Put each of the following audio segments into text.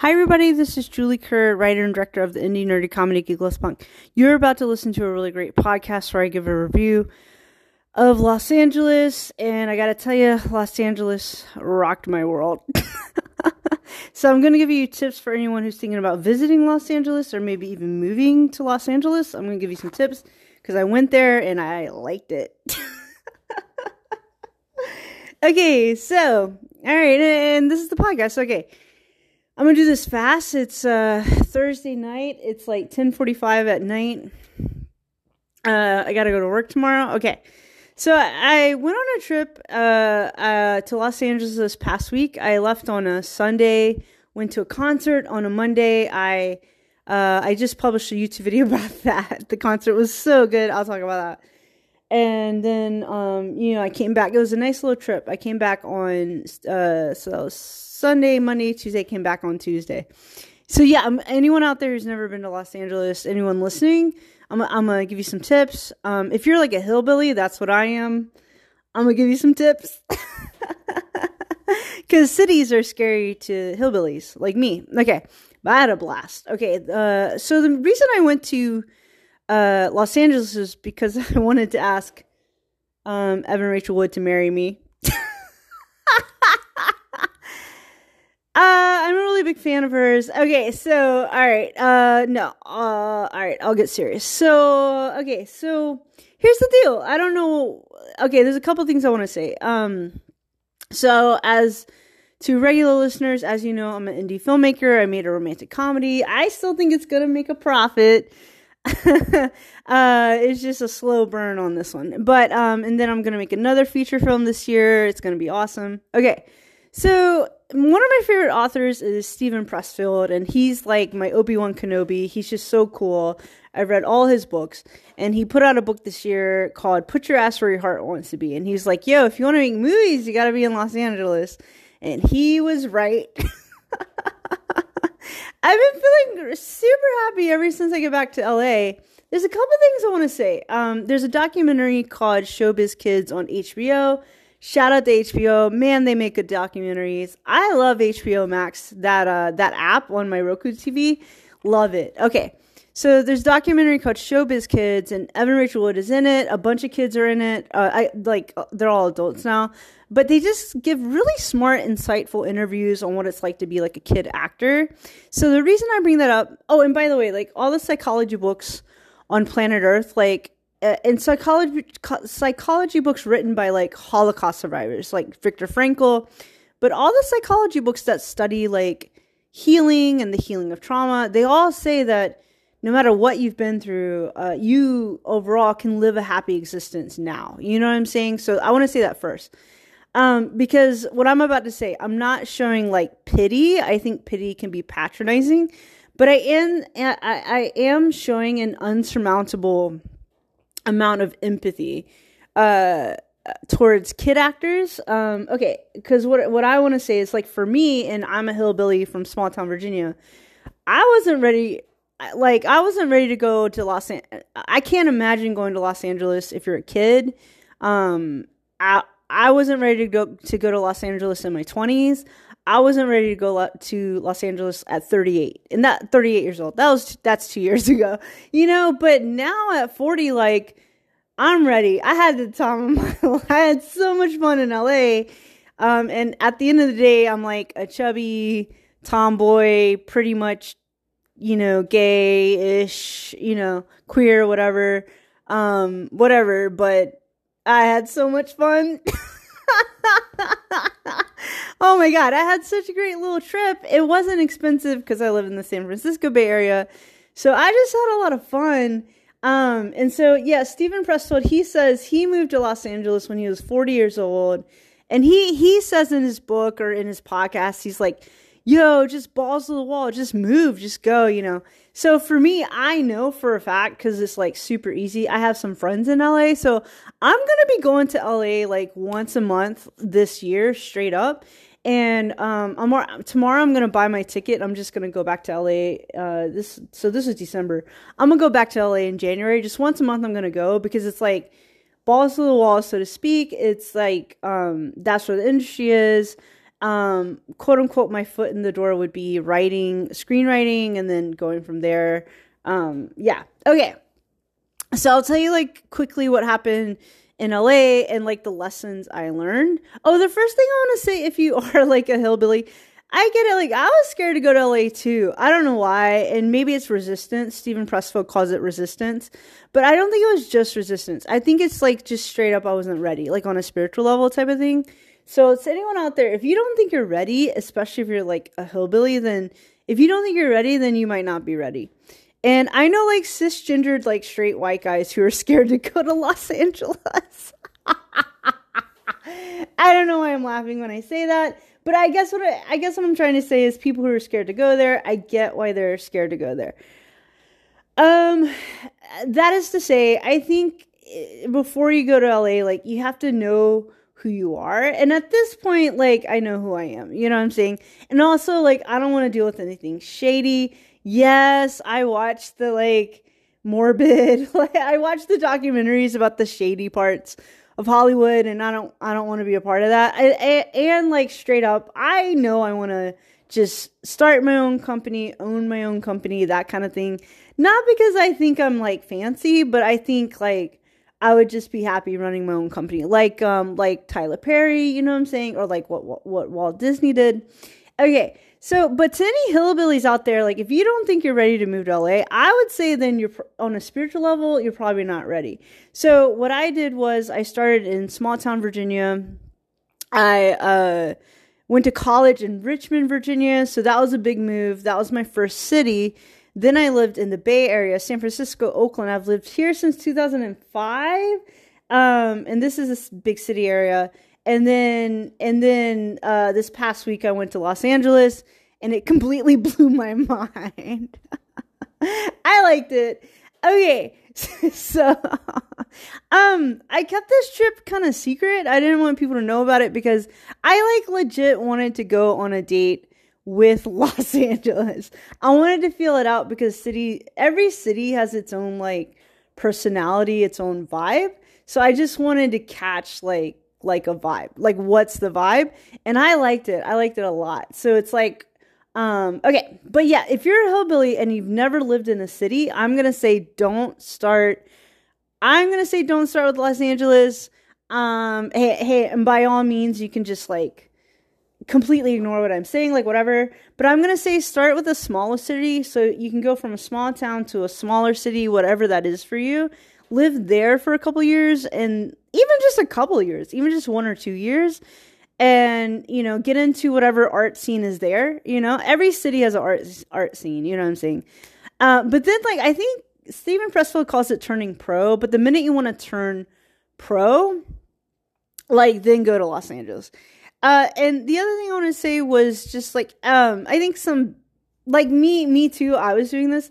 Hi, everybody. This is Julie Kerr, writer and director of the indie nerdy comedy Geekless Punk. You're about to listen to a really great podcast where I give a review of Los Angeles, and I gotta tell you, Los Angeles rocked my world. so I'm gonna give you tips for anyone who's thinking about visiting Los Angeles or maybe even moving to Los Angeles. I'm gonna give you some tips because I went there and I liked it. okay, so all right, and this is the podcast. Okay. I'm gonna do this fast. It's uh, Thursday night. It's like 10:45 at night. Uh, I gotta go to work tomorrow. Okay, so I went on a trip uh, uh, to Los Angeles this past week. I left on a Sunday. Went to a concert on a Monday. I uh, I just published a YouTube video about that. The concert was so good. I'll talk about that. And then um, you know I came back. It was a nice little trip. I came back on uh, so Sunday, Monday, Tuesday, came back on Tuesday. So yeah, um, anyone out there who's never been to Los Angeles, anyone listening, I'm, I'm gonna give you some tips. Um, if you're like a hillbilly, that's what I am. I'm gonna give you some tips. Because cities are scary to hillbillies like me. Okay, but I had a blast. Okay, uh, so the reason I went to uh, Los Angeles is because I wanted to ask um, Evan Rachel Wood to marry me. Uh, I'm a really big fan of hers. Okay, so all right, uh, no, uh, all right, I'll get serious. So, okay, so here's the deal. I don't know. Okay, there's a couple things I want to say. Um, so as to regular listeners, as you know, I'm an indie filmmaker. I made a romantic comedy. I still think it's gonna make a profit. uh, it's just a slow burn on this one, but um, and then I'm gonna make another feature film this year. It's gonna be awesome. Okay, so one of my favorite authors is Steven Pressfield, and he's like my Obi Wan Kenobi. He's just so cool. I've read all his books, and he put out a book this year called "Put Your Ass Where Your Heart Wants to Be." And he's like, "Yo, if you want to make movies, you got to be in Los Angeles." And he was right. I've been feeling super happy ever since I get back to LA. There's a couple things I want to say. Um, there's a documentary called Showbiz Kids on HBO Shout out to HBO. Man, they make good documentaries. I love HBO Max, that uh that app on my Roku TV. Love it. Okay. So there's a documentary called Showbiz Kids, and Evan Rachel Wood is in it. A bunch of kids are in it. Uh, I like they're all adults now, but they just give really smart, insightful interviews on what it's like to be like a kid actor. So the reason I bring that up. Oh, and by the way, like all the psychology books on planet Earth, like in psychology psychology books written by like Holocaust survivors, like Viktor Frankl, but all the psychology books that study like healing and the healing of trauma, they all say that no matter what you've been through, uh, you overall can live a happy existence now. You know what I'm saying? So I want to say that first. Um, because what I'm about to say, I'm not showing like pity. I think pity can be patronizing, but I am I, I am showing an unsurmountable amount of empathy uh, towards kid actors. Um, okay, because what what I want to say is like for me, and I'm a hillbilly from small town Virginia. I wasn't ready. Like I wasn't ready to go to Los. An- I can't imagine going to Los Angeles if you're a kid. Um, I I wasn't ready to go to go to Los Angeles in my twenties. I wasn't ready to go to Los Angeles at 38, and that 38 years old. That was that's two years ago, you know. But now at 40, like I'm ready. I had the time of my life. I had so much fun in LA. Um, and at the end of the day, I'm like a chubby tomboy, pretty much, you know, gay ish, you know, queer, whatever, um, whatever. But I had so much fun. oh my god, I had such a great little trip. It wasn't expensive because I live in the San Francisco Bay Area. So I just had a lot of fun. Um, and so yeah, Steven Pressfield, he says he moved to Los Angeles when he was 40 years old. And he he says in his book or in his podcast, he's like, yo, just balls to the wall, just move, just go, you know. So for me, I know for a fact because it's like super easy. I have some friends in LA, so I'm gonna be going to LA like once a month this year, straight up. And um, I'm tomorrow I'm gonna buy my ticket. I'm just gonna go back to LA. Uh, this so this is December. I'm gonna go back to LA in January. Just once a month, I'm gonna go because it's like balls to the wall, so to speak. It's like um, that's where the industry is. um, quote unquote, my foot in the door would be writing, screenwriting, and then going from there. Um, yeah. Okay. So I'll tell you like quickly what happened in LA and like the lessons I learned. Oh, the first thing I want to say if you are like a hillbilly, I get it. Like I was scared to go to LA too. I don't know why, and maybe it's resistance. Steven Pressfield calls it resistance, but I don't think it was just resistance. I think it's like just straight up I wasn't ready, like on a spiritual level type of thing. So to anyone out there, if you don't think you're ready, especially if you're like a hillbilly, then if you don't think you're ready, then you might not be ready. And I know like cisgendered, like straight white guys who are scared to go to Los Angeles. I don't know why I'm laughing when I say that, but I guess what I, I, guess what I'm trying to say is people who are scared to go there. I get why they're scared to go there. Um, that is to say, I think eh, before you go to LA, like you have to know who you are. And at this point, like I know who I am. You know what I'm saying? And also, like I don't want to deal with anything shady Yes, I watched the like morbid like I watched the documentaries about the shady parts of Hollywood and I don't I don't want to be a part of that. I, I, and like straight up, I know I want to just start my own company, own my own company, that kind of thing. Not because I think I'm like fancy, but I think like I would just be happy running my own company. Like um like Tyler Perry, you know what I'm saying, or like what what, what Walt Disney did. Okay. So, but to any hillbillies out there, like if you don't think you're ready to move to LA, I would say then you're on a spiritual level, you're probably not ready. So, what I did was I started in small town Virginia. I uh, went to college in Richmond, Virginia. So, that was a big move. That was my first city. Then I lived in the Bay Area, San Francisco, Oakland. I've lived here since 2005. Um, and this is a big city area and then and then uh, this past week I went to Los Angeles and it completely blew my mind. I liked it. Okay, so um I kept this trip kind of secret. I didn't want people to know about it because I like legit wanted to go on a date with Los Angeles. I wanted to feel it out because city every city has its own like personality, its own vibe. So I just wanted to catch like like a vibe. Like what's the vibe? And I liked it. I liked it a lot. So it's like um okay, but yeah, if you're a hillbilly and you've never lived in a city, I'm going to say don't start I'm going to say don't start with Los Angeles. Um hey hey and by all means you can just like completely ignore what I'm saying, like whatever. But I'm gonna say start with a smaller city so you can go from a small town to a smaller city, whatever that is for you. Live there for a couple years and even just a couple years, even just one or two years, and you know, get into whatever art scene is there. You know, every city has an art art scene. You know what I'm saying? Uh, but then, like, I think steven Pressfield calls it turning pro. But the minute you want to turn pro, like, then go to Los Angeles. Uh, and the other thing I want to say was just like, um, I think some, like me, me too. I was doing this.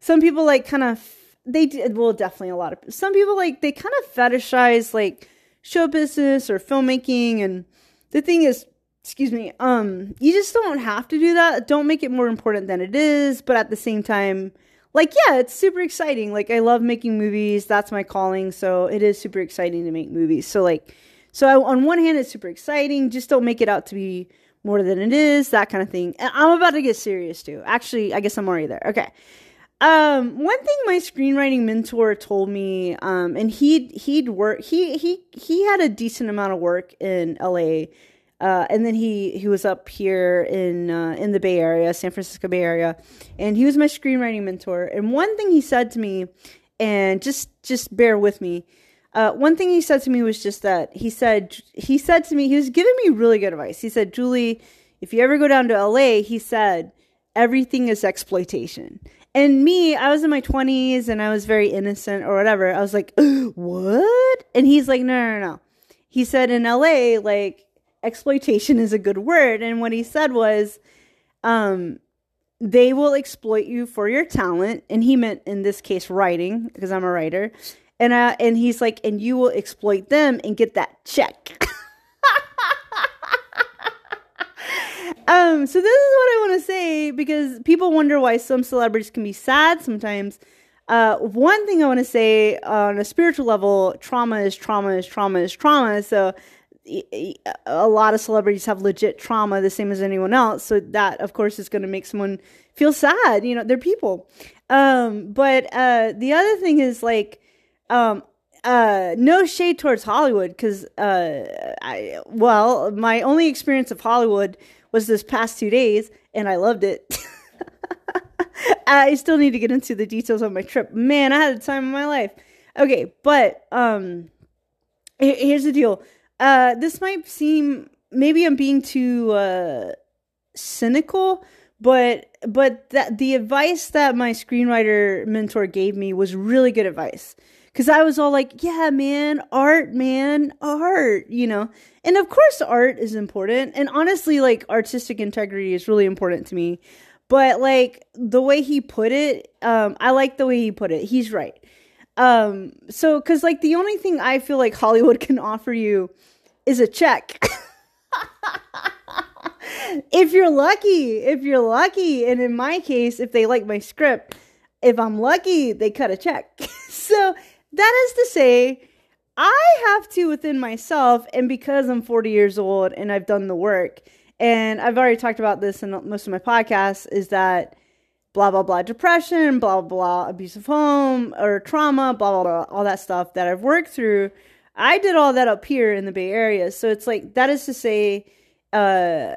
Some people like kind of they did well definitely a lot of some people like they kind of fetishize like show business or filmmaking and the thing is excuse me um you just don't have to do that. Don't make it more important than it is but at the same time like yeah it's super exciting. Like i love making movies. That's my calling. So it is super exciting to make movies. So like so I, on one hand it's super exciting. Just don't make it out to be more than it is that kind of thing. And i'm about to get serious too. Actually i guess i'm already there. Okay um, one thing my screenwriting mentor told me, um, and he'd he'd work he he he had a decent amount of work in LA. Uh, and then he he was up here in uh, in the Bay Area, San Francisco Bay Area, and he was my screenwriting mentor. And one thing he said to me, and just just bear with me, uh, one thing he said to me was just that he said he said to me he was giving me really good advice. He said, Julie, if you ever go down to LA, he said everything is exploitation. And me, I was in my 20s and I was very innocent or whatever. I was like, what? And he's like, no, no, no. He said in LA, like, exploitation is a good word. And what he said was, um, they will exploit you for your talent. And he meant in this case writing, because I'm a writer. And uh, and he's like, and you will exploit them and get that check. Um, so this is what I want to say because people wonder why some celebrities can be sad sometimes. Uh, one thing I want to say on a spiritual level, trauma is trauma is trauma is trauma. So a lot of celebrities have legit trauma the same as anyone else so that of course is going to make someone feel sad you know they're people um but uh the other thing is like um uh no shade towards hollywood because uh well my only experience of hollywood was this past two days and i loved it. I still need to get into the details of my trip. Man i had the time of my life. Okay but um here's the deal. Uh, this might seem maybe I'm being too uh, cynical, but but that the advice that my screenwriter mentor gave me was really good advice because I was all like, yeah, man, art, man, art, you know. And of course, art is important, and honestly, like artistic integrity is really important to me. But like the way he put it, um, I like the way he put it. He's right. Um, so because like the only thing I feel like Hollywood can offer you is a check. if you're lucky, if you're lucky, and in my case, if they like my script, if I'm lucky, they cut a check. so that is to say, I have to within myself, and because I'm 40 years old and I've done the work, and I've already talked about this in most of my podcasts, is that blah blah blah depression, blah blah blah abusive home or trauma, blah blah blah, all that stuff that I've worked through I did all that up here in the Bay Area. So it's like, that is to say, uh,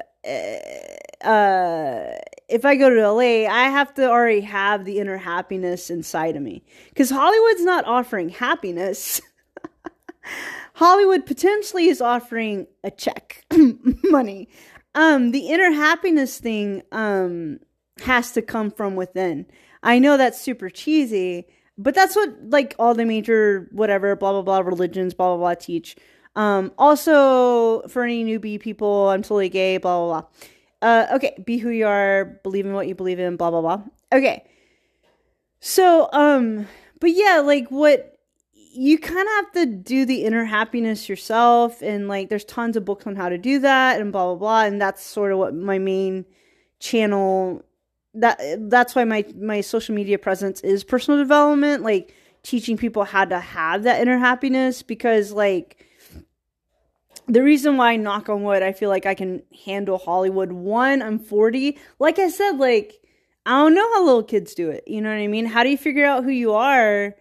uh, if I go to LA, I have to already have the inner happiness inside of me. Because Hollywood's not offering happiness. Hollywood potentially is offering a check, money. Um, the inner happiness thing um, has to come from within. I know that's super cheesy, but that's what like all the major whatever blah blah blah religions blah blah blah teach. Um, also for any newbie people, I'm totally gay. Blah blah blah. Uh, okay, be who you are, believe in what you believe in. Blah blah blah. Okay. So um, but yeah, like what you kind of have to do the inner happiness yourself and like there's tons of books on how to do that and blah blah blah and that's sort of what my main channel that that's why my my social media presence is personal development like teaching people how to have that inner happiness because like the reason why knock on wood i feel like i can handle hollywood one i'm 40 like i said like i don't know how little kids do it you know what i mean how do you figure out who you are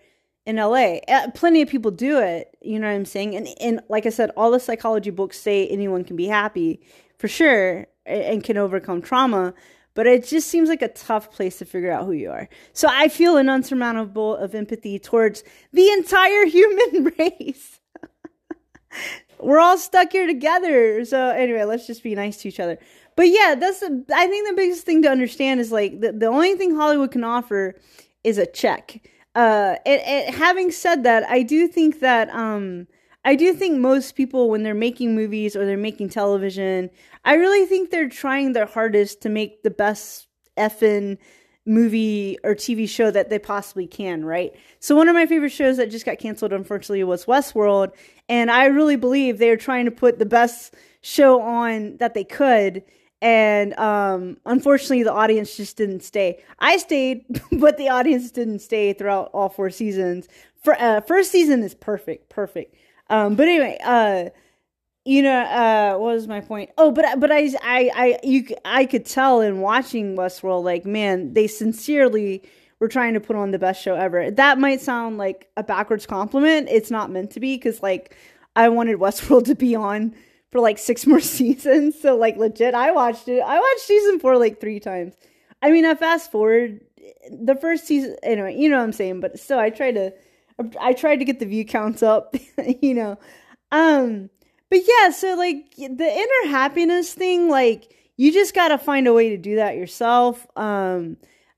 in la uh, plenty of people do it you know what i'm saying and and like i said all the psychology books say anyone can be happy for sure and can overcome trauma but it just seems like a tough place to figure out who you are. So I feel an unsurmountable of empathy towards the entire human race. We're all stuck here together. So anyway, let's just be nice to each other. But yeah, that's the, I think the biggest thing to understand is like the, the only thing Hollywood can offer is a check. Uh, and, and having said that, I do think that um, I do think most people, when they're making movies or they're making television, I really think they're trying their hardest to make the best effing movie or TV show that they possibly can, right? So one of my favorite shows that just got canceled, unfortunately, was Westworld, and I really believe they are trying to put the best show on that they could. And um, unfortunately, the audience just didn't stay. I stayed, but the audience didn't stay throughout all four seasons. For uh, first season is perfect, perfect. Um, but anyway, uh, you know, uh, what was my point? Oh, but but I I I you I could tell in watching Westworld, like man, they sincerely were trying to put on the best show ever. That might sound like a backwards compliment. It's not meant to be because like I wanted Westworld to be on for like six more seasons. So like legit, I watched it. I watched season four like three times. I mean, I fast forward the first season. Anyway, you know what I'm saying. But still, I tried to I tried to get the view counts up, you know. Um, but yeah, so like the inner happiness thing, like you just got to find a way to do that yourself. Um,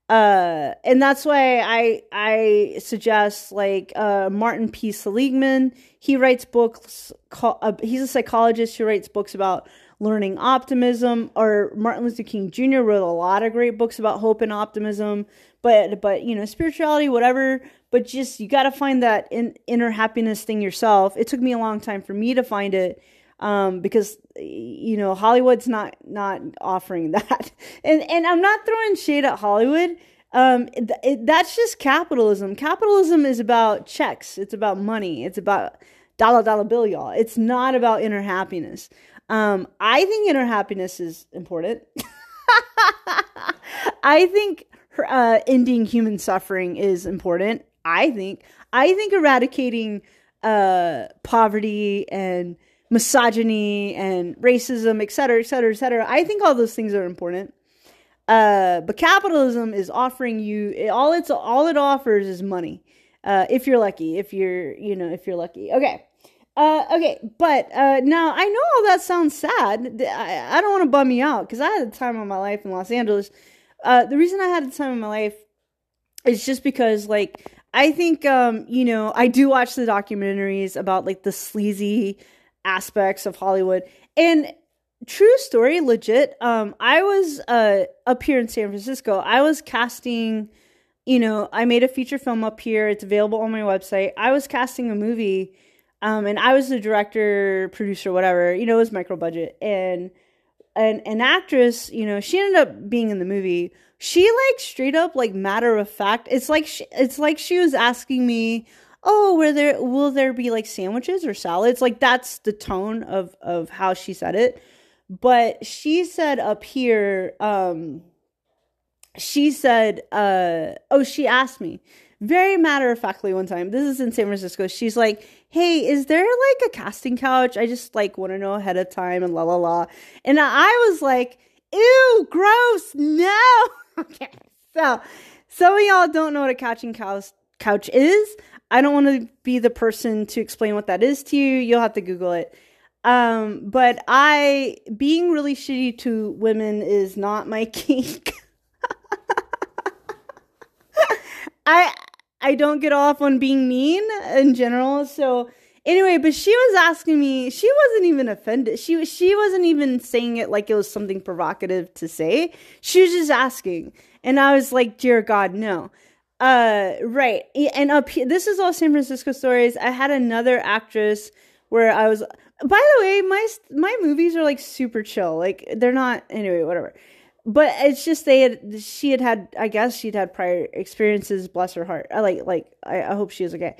uh, and that's why I I suggest like uh, Martin P. Seligman. He writes books. Uh, he's a psychologist who writes books about learning optimism. Or Martin Luther King Jr. wrote a lot of great books about hope and optimism. But but you know spirituality, whatever but just you got to find that in, inner happiness thing yourself. It took me a long time for me to find it um, because you know Hollywood's not not offering that, and and I'm not throwing shade at Hollywood. Um, it, it, that's just capitalism. Capitalism is about checks. It's about money. It's about dollar dollar bill, y'all. It's not about inner happiness. Um, I think inner happiness is important. I think uh, ending human suffering is important. I think. I think eradicating uh, poverty and misogyny and racism, et cetera, et cetera, et cetera. I think all those things are important. Uh, but capitalism is offering you all it's all it offers is money. Uh, if you're lucky, if you're you know if you're lucky. Okay. Uh, okay, but uh, now I know all that sounds sad. I, I don't want to bum you out because I had the time of my life in Los Angeles. Uh, the reason I had the time of my life is just because, like, I think, um, you know, I do watch the documentaries about like the sleazy aspects of Hollywood, and true story, legit. Um, I was uh up here in San Francisco. I was casting. You know, I made a feature film up here. It's available on my website. I was casting a movie um, and I was the director, producer, whatever. You know, it was micro budget, and an an actress, you know, she ended up being in the movie. She like straight up like matter of fact. It's like she, it's like she was asking me, "Oh, were there will there be like sandwiches or salads?" Like that's the tone of of how she said it. But she said up here, um, she said, uh, "Oh, she asked me." very matter of factly one time. This is in San Francisco. She's like, "Hey, is there like a casting couch? I just like want to know ahead of time and la la la." And I was like, "Ew, gross. No." okay. So, some of y'all don't know what a couching couch couch is. I don't want to be the person to explain what that is to you. You'll have to Google it. Um, but I being really shitty to women is not my kink. I I don't get off on being mean in general. So anyway, but she was asking me. She wasn't even offended. She she wasn't even saying it like it was something provocative to say. She was just asking, and I was like, "Dear God, no." Uh, right. And up here, this is all San Francisco stories. I had another actress where I was. By the way, my my movies are like super chill. Like they're not anyway. Whatever but it's just they had she had had I guess she'd had prior experiences. Bless her heart. I like like I, I hope she okay.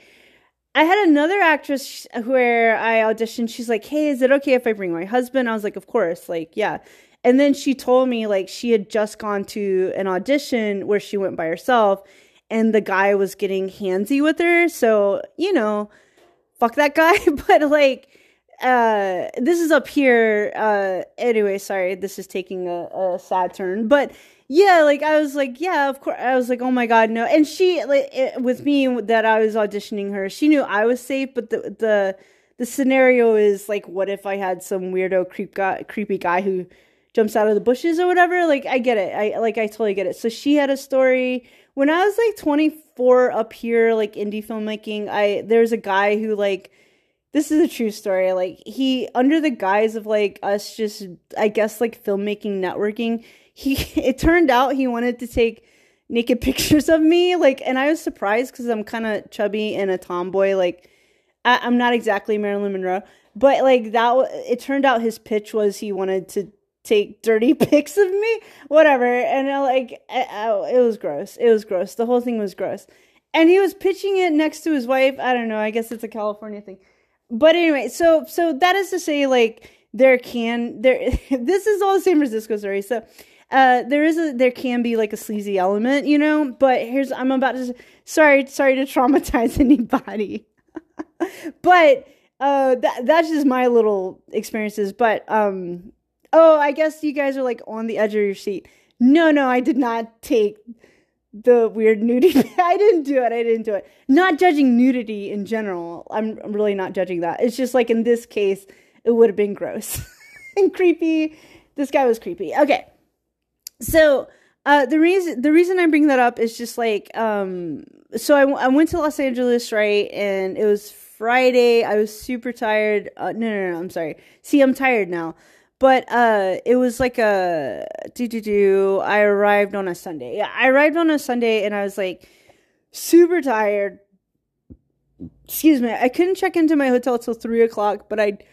I had another actress where I auditioned. She's like, "Hey, is it okay if I bring my husband?" I was like, "Of course." Like, yeah. And then she told me like she had just gone to an audition where she went by herself, and the guy was getting handsy with her. So you know, fuck that guy. but like uh this is up here uh anyway sorry this is taking a, a sad turn but yeah like i was like yeah of course i was like oh my god no. And she like it, with me that i was auditioning her she knew i was safe but the the the scenario is like what if i had some weirdo creep guy creepy guy who jumps out of the bushes or whatever? Like i get it. I like i totally get it. So she had a story. When i was like 24 up here like indie filmmaking i there's a guy who like this is a true story. Like he under the guise of like us just I guess like filmmaking networking, he it turned out he wanted to take naked pictures of me like and I was surprised cuz I'm kind of chubby and a tomboy like I, I'm not exactly Marilyn Monroe, but like that it turned out his pitch was he wanted to take dirty pics of me, whatever. And I, like I, I, it was gross. It was gross. The whole thing was gross. And he was pitching it next to his wife. I don't know. I guess it's a California thing but anyway, so so that is to say, like there can there this is all San Francisco story. So uh there is a there can be like a sleazy element, you know. But here's I'm about to sorry sorry to traumatize anybody, but uh that that's just my little experiences. But um oh I guess you guys are like on the edge of your seat. No no I did not take the weird nudity. I didn't do it. I didn't do it. Not judging nudity in general. I'm, I'm really not judging that. It's just like in this case, it would have been gross and creepy. This guy was creepy. Okay. So, uh, the reason the reason I bring that up is just like um so I, I went to Los Angeles right and it was Friday. I was super tired. Uh, no, no no I'm sorry. See I'm tired now. But uh it was like a do do do i arrived on a sunday. Yeah i arrived on a sunday and i was like super tired. Excuse me i couldn't check into my hotel till three o'clock but i'd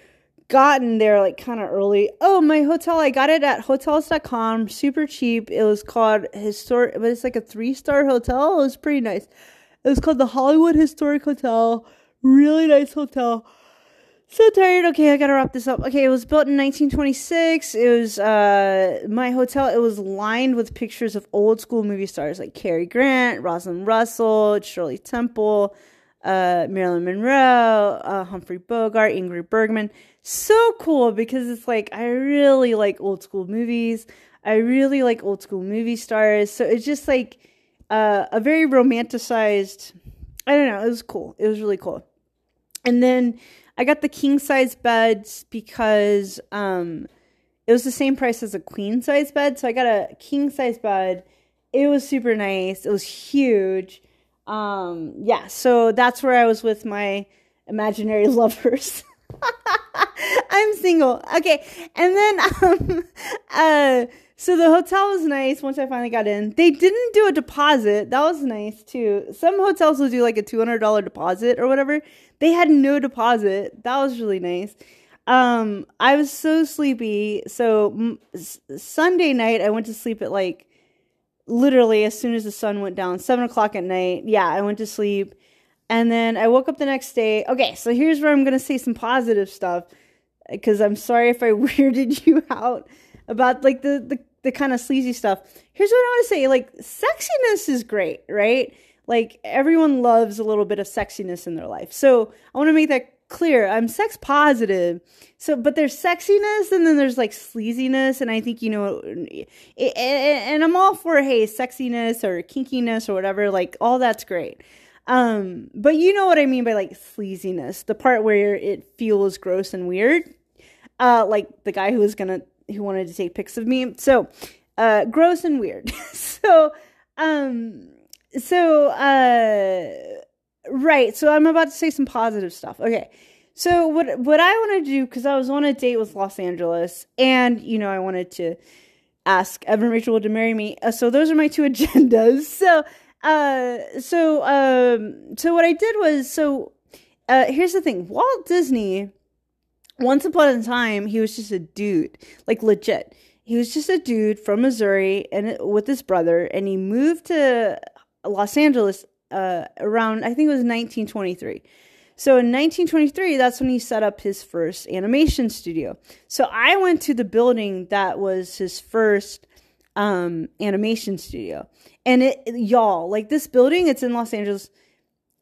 gotten there like kind of early oh my hotel i got it at hotels.com super cheap it was called historic but it's like a three star hotel it was pretty nice it was called the hollywood historic hotel really nice hotel So tired. Okay, I gotta wrap this up. Okay, it was built in 1926. It was uh my hotel. It was lined with pictures of old school movie stars like Cary Grant, Rosalind Russell, Shirley Temple, uh, Marilyn Monroe, uh, Humphrey Bogart, Ingrid Bergman. So cool because it's like I really like old school movies. I really like old school movie stars. So it's just like uh, a very romanticized. I don't know. It was cool. It was really cool. And then I got the king size beds because um, it was the same price as a queen size bed. So I got a king size bed. It was super nice. It was huge. Um, yeah, so that's where I was with my imaginary lovers. I'm single. Okay. And then um uh so the hotel was nice once I finally got in. They didn't do a deposit. That was nice too. Some hotels will do like a $200 deposit or whatever. They had no deposit. That was really nice. Um, I was so sleepy. So m- Sunday night, I went to sleep at like literally as soon as the sun went down, seven o'clock at night. Yeah, I went to sleep. And then I woke up the next day. Okay, so here's where I'm going to say some positive stuff because I'm sorry if I weirded you out about like the, the, the kind of sleazy stuff. Here's what I want to say like, sexiness is great, right? Like, everyone loves a little bit of sexiness in their life. So I want to make that clear. I'm sex positive. So, but there's sexiness and then there's like sleaziness. And I think, you know, and I'm all for, hey, sexiness or kinkiness or whatever. Like, all that's great. Um, but you know what I mean by like sleaziness, the part where it feels gross and weird. Uh, like the guy who was gonna, who wanted to take pics of me. So, uh, gross and weird. so, um, so, uh, Right. So I'm about to say some positive stuff. Okay. So what what I want to do because I was on a date with Los Angeles, and you know I wanted to ask Evan Rachel to marry me. Uh, so those are my two agendas. So uh, so um, so what I did was so uh, here's the thing: Walt Disney. Once upon a time, he was just a dude, like legit. He was just a dude from Missouri and with his brother, and he moved to Los Angeles uh, around, I think it was 1923. So in 1923, that's when he set up his first animation studio. So I went to the building that was his first um, animation studio. And it, y'all, like this building, it's in Los Angeles.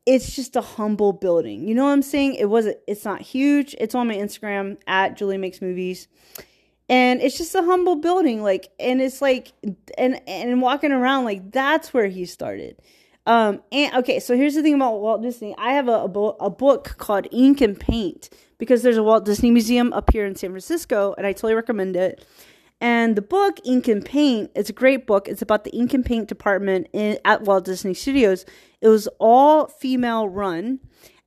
It's just a humble building. You know what I'm saying? It wasn't, it's not huge. It's on my Instagram at Julie Makes Movies. And it's just a humble building. Like, and it's like, and, and walking around, like, that's where he started. Um, and okay, so here's the thing about Walt Disney. I have a, a, bo- a book called Ink and Paint because there's a Walt Disney Museum up here in San Francisco, and I totally recommend it. And the book Ink and Paint, it's a great book. It's about the ink and paint department in, at Walt Disney Studios. It was all female run,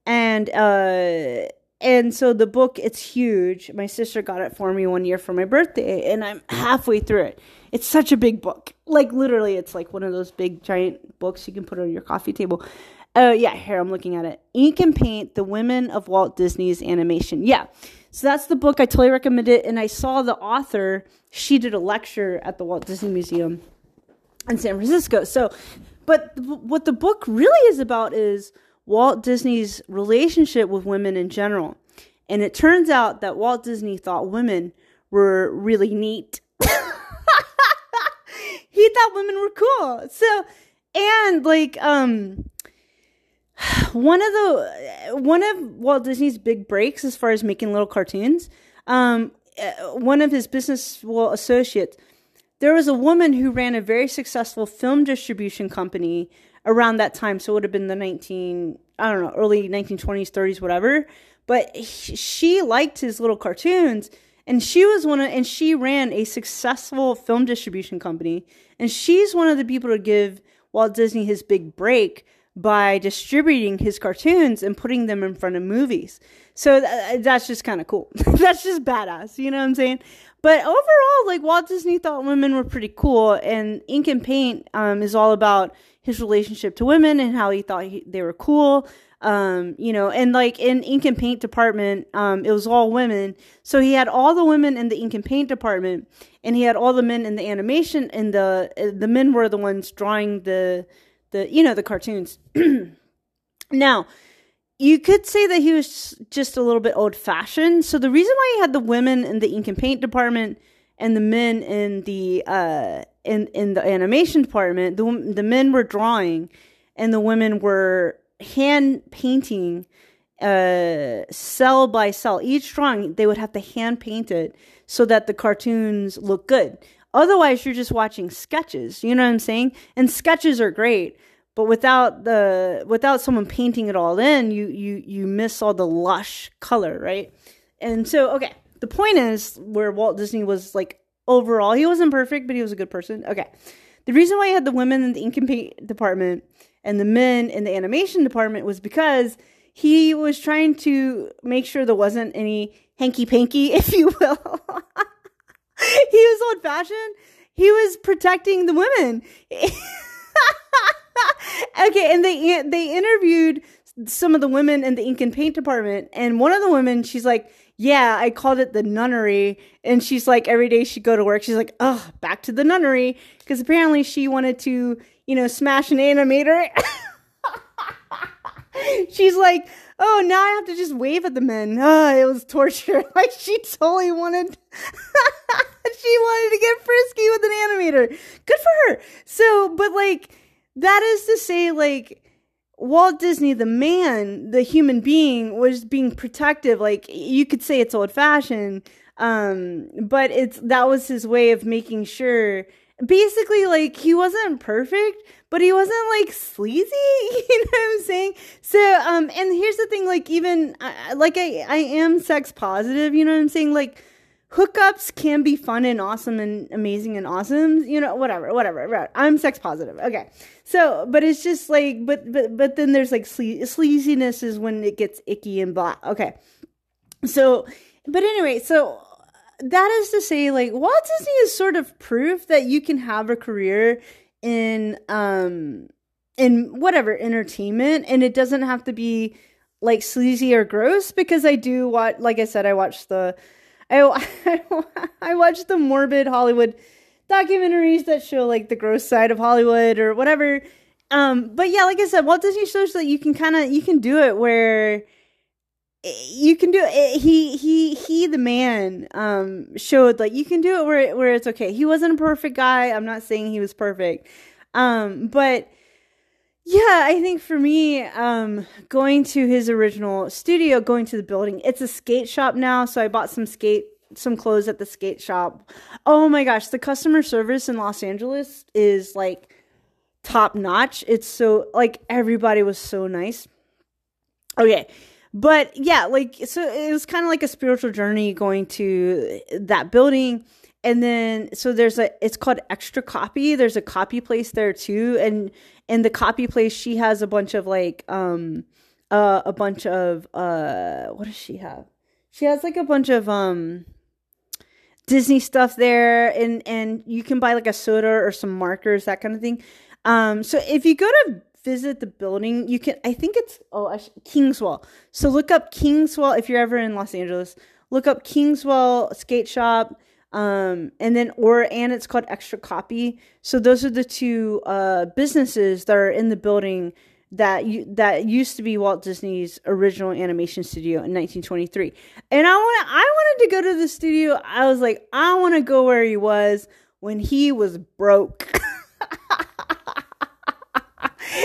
and uh, and so the book it's huge. My sister got it for me one year for my birthday, and I'm halfway through it. It's such a big book. Like literally, it's like one of those big giant books you can put on your coffee table. Oh yeah, here I'm looking at it. Ink and Paint: The Women of Walt Disney's Animation. Yeah, so that's the book. I totally recommend it. And I saw the author. She did a lecture at the Walt Disney Museum in San Francisco. So, but what the book really is about is Walt Disney's relationship with women in general. And it turns out that Walt Disney thought women were really neat he thought women were cool. So, and like, um, one of the one of Walt Disney's big breaks as far as making little cartoons, um, uh, one of his business well associates, there was a woman who ran a very successful film distribution company around that time. So it would have been the nineteen I don't know early nineteen twenties, thirties, whatever. But he, she liked his little cartoons and she was one of and she ran a successful film distribution company and she's one of the people to give Walt Disney his big break by distributing his cartoons and putting them in front of movies. So th- that's just kind of cool. that's just badass, you know what I'm saying? But overall, like Walt Disney thought women were pretty cool, and Ink and Paint um, is all about his relationship to women and how he thought he, they were cool. Um, you know, and like in ink and paint department, um, it was all women. So he had all the women in the ink and paint department, and he had all the men in the animation. And the the men were the ones drawing the the you know the cartoons. now, you could say that he was just a little bit old fashioned. So the reason why he had the women in the ink and paint department and the men in the uh, in in the animation department, the the men were drawing, and the women were hand painting, uh, cell by cell. Each drawing they would have to hand paint it so that the cartoons look good. Otherwise, you're just watching sketches. You know what I'm saying? And sketches are great, but without the without someone painting it all in, you you you miss all the lush color, right? And so, okay, the point is where Walt Disney was like overall, he wasn't perfect, but he was a good person. Okay, the reason why he had the women in the ink and paint department and the men in the animation department was because he was trying to make sure there wasn't any hanky panky, if you will. he was old fashioned. He was protecting the women. okay, and they they interviewed some of the women in the ink and paint department, and one of the women, she's like, "Yeah, I called it the nunnery," and she's like, every day she'd go to work, she's like, "Oh, back to the nunnery," because apparently she wanted to, you know, smash an animator. she's like, oh, now I have to just wave at the men. Oh, it was torture. like she totally wanted, she wanted to get frisky with an animator. Good for her. So, but like, that is to say, like, Walt Disney, the man, the human being, was being protective. Like, you could say it's old fashioned, um, but it's that was his way of making sure basically like he wasn't perfect but he wasn't like sleazy you know what i'm saying? So um and here's the thing like even uh, like i i am sex positive you know what i'm saying? Like hookups can be fun and awesome and amazing and awesome you know whatever whatever right. i'm sex positive okay. So but it's just like but but but then there's like sle- sleaziness is when it gets icky and blah okay. So but anyway so that is to say, like Walt Disney is sort of proof that you can have a career in um in whatever entertainment, and it doesn't have to be like sleazy or gross. Because I do watch, like I said, I watched the I I watched the morbid Hollywood documentaries that show like the gross side of Hollywood or whatever. Um, but yeah, like I said, Walt Disney shows that you can kind of you can do it where you can do it. He he he the man um showed like you can do it where where it's okay. He wasn't a perfect guy. I'm not saying he was perfect. Um but yeah, I think for me um going to his original studio, going to the building. It's a skate shop now, so I bought some skate some clothes at the skate shop. Oh my gosh, the customer service in Los Angeles is like top notch. It's so like everybody was so nice. Okay but yeah, like so it was kind of like a spiritual journey going to that building. And then so there's a it's called Extra Copy. There's a copy place there too. And in the copy place she has a bunch of like um uh a bunch of uh what does she have? She has like a bunch of um Disney stuff there and and you can buy like a soda or some markers that kind of thing. Um so if you go to visit the building, you can. I think it's oh sh- Kingswell. So look up Kingswell if you're ever in Los Angeles. Look up Kingswell Skate Shop, um, and then or and it's called Extra Copy. So those are the two uh, businesses that are in the building that you, that used to be Walt Disney's original animation studio in 1923. And I want I wanted to go to the studio. I was like, I want to go where he was when he was broke.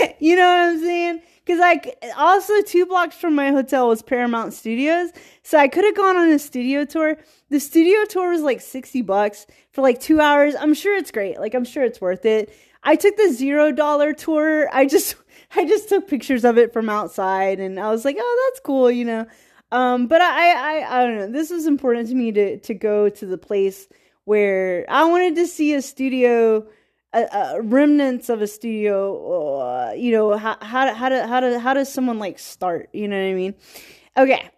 you know what I'm saying? Because like also two blocks from my hotel was Paramount Studios, so I could have gone on a studio tour. The studio tour was like sixty bucks for like two hours. I'm sure it's great. Like I'm sure it's worth it. I took the zero dollar tour. I just I just took pictures of it from outside, and I was like, oh, that's cool, you know. Um, but I, I I don't know. This was important to me to to go to the place where I wanted to see a studio a, a remnants of a studio uh, you know how how how to how to how does someone like start? You know what i mean? Okay.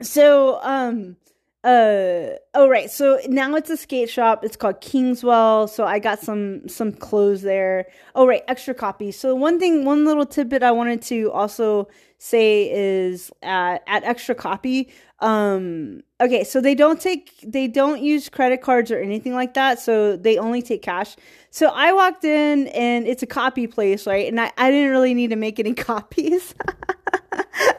So um uh oh right. So now it's a skate shop. It's called kingswell. So i got some some clothes there. Oh right. Extra copies. So one thing one little tidbit i wanted to also say is at, at extra copy um okay so they don't take they don't use credit cards or anything like that so they only take cash so i walked in and it's a copy place right and i, I didn't really need to make any copies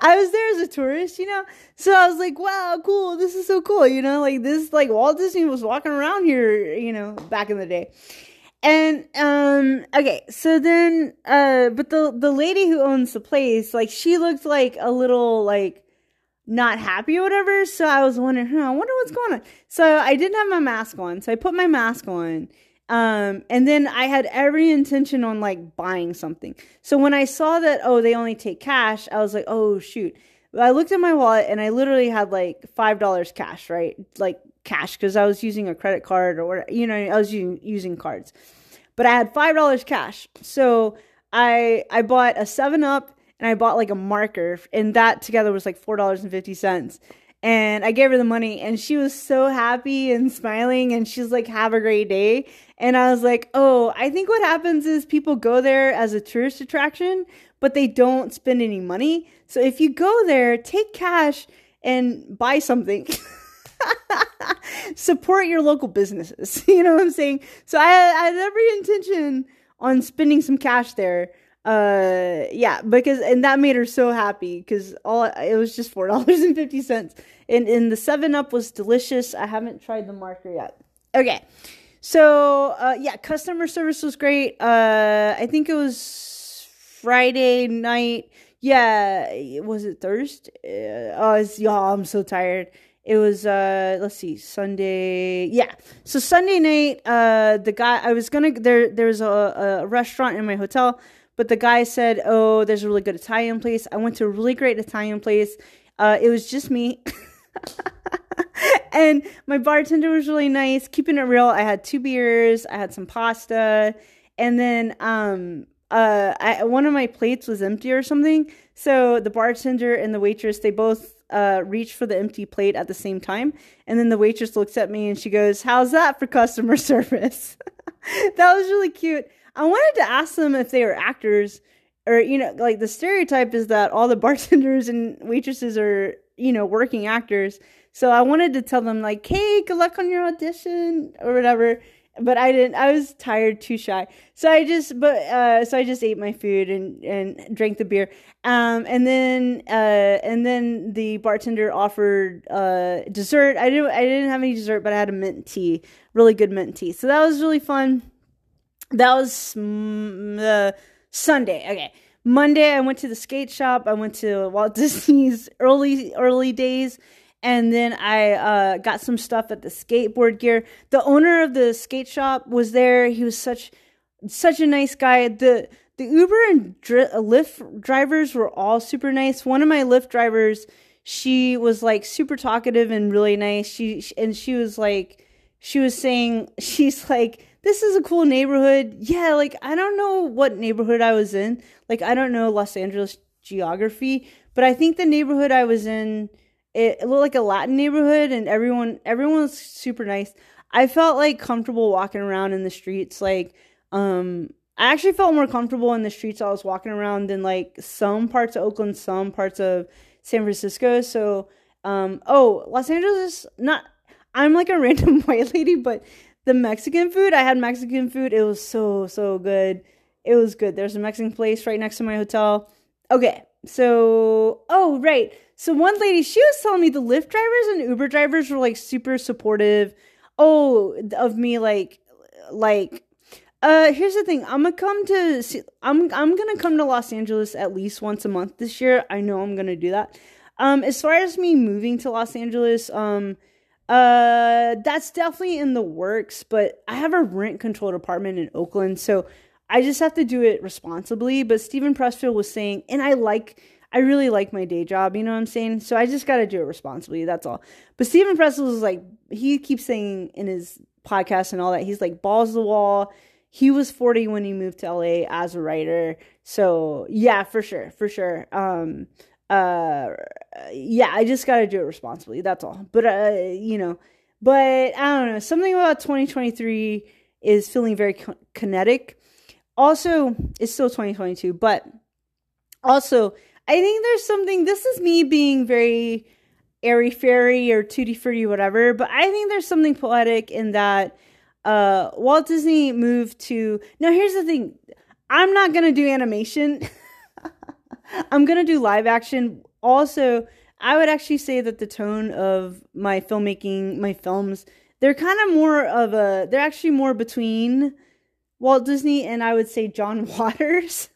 I was there as a tourist, you know? So I was like, wow, cool. This is so cool, you know? Like this like Walt Disney was walking around here, you know, back in the day. And um okay, so then uh but the the lady who owns the place, like she looked like a little like not happy or whatever. So I was wondering, huh, I wonder what's going on. So I didn't have my mask on. So I put my mask on. Um, and then I had every intention on like buying something. So when I saw that, oh, they only take cash, I was like, oh, shoot. I looked at my wallet and I literally had like $5 cash, right? Like cash because I was using a credit card or you know, I was using, using cards. But I had $5 cash. So I I bought a 7 Up and I bought like a marker, and that together was like four dollars and fifty cents. And I gave her the money, and she was so happy and smiling, and she's like, "Have a great day." And I was like, "Oh, I think what happens is people go there as a tourist attraction, but they don't spend any money. So if you go there, take cash and buy something." support your local businesses. You know what I'm saying? So I, I had every intention on spending some cash there. Uh yeah because and that made her so happy because all it was just four dollars and fifty cents. And and the seven up was delicious. I haven't tried the marker yet. Okay so uh yeah customer service was great. Uh i think it was friday night. Yeah was it thursday? Uh, oh it's, y'all i'm so tired it was uh let's see sunday yeah so sunday night uh the guy i was gonna there there's a, a restaurant in my hotel but the guy said, "Oh, there's a really good Italian place." I went to a really great Italian place. Uh, it was just me. and my bartender was really nice, keeping it real. I had two beers, I had some pasta, and then um uh I, one of my plates was empty or something. So the bartender and the waitress, they both uh reached for the empty plate at the same time. And then the waitress looks at me and she goes, "How's that for customer service?" that was really cute. I wanted to ask them if they were actors or you know like the stereotype is that all the bartenders and waitresses are you know working actors so i wanted to tell them like hey good luck on your audition or whatever but i didn't i was tired too shy so i just but uh so i just ate my food and and drank the beer um and then uh and then the bartender offered uh dessert i didn't i didn't have any dessert but i had a mint tea really good mint tea so that was really fun that was uh, Sunday. Okay. Monday, I went to the skate shop. I went to Walt Disney's early early days, and then I uh, got some stuff at the skateboard gear. The owner of the skate shop was there. He was such such a nice guy. the The Uber and Dri- Lyft drivers were all super nice. One of my Lyft drivers, she was like super talkative and really nice. She and she was like, she was saying, she's like this is a cool neighborhood. Yeah, like I don't know what neighborhood I was in. Like I don't know Los Angeles geography, but I think the neighborhood I was in it, looked like a Latin neighborhood and everyone everyone was super nice. I felt like comfortable walking around in the streets like um I actually felt more comfortable in the streets I was walking around than like some parts of Oakland, some parts of San Francisco. So um oh, Los Angeles is not I'm like a random white lady, but the Mexican food, I had Mexican food. It was so, so good. It was good. There's a Mexican place right next to my hotel. Okay, so, oh, right. So one lady, she was telling me the Lyft drivers and Uber drivers were like super supportive. Oh, of me, like, like, uh, here's the thing. I'm gonna come to, see, I'm, I'm gonna come to Los Angeles at least once a month this year. I know I'm gonna do that. Um, as far as me moving to Los Angeles, um, uh, that's definitely in the works, but I have a rent controlled apartment in Oakland, so I just have to do it responsibly. But Steven Pressfield was saying, and I like, I really like my day job, you know what I'm saying? So I just got to do it responsibly. That's all. But Steven Pressfield was like, he keeps saying in his podcast and all that, he's like, balls the wall. He was 40 when he moved to LA as a writer. So yeah, for sure, for sure. Um, uh yeah i just gotta do it responsibly that's all but uh you know but i don't know something about 2023 is feeling very kinetic also it's still 2022 but also i think there's something this is me being very airy fairy or tutti frutti whatever but i think there's something poetic in that uh walt disney moved to now here's the thing i'm not gonna do animation. I'm gonna do live action. Also, I would actually say that the tone of my filmmaking, my films, they're kind of more of a, they're actually more between Walt Disney and I would say John Waters.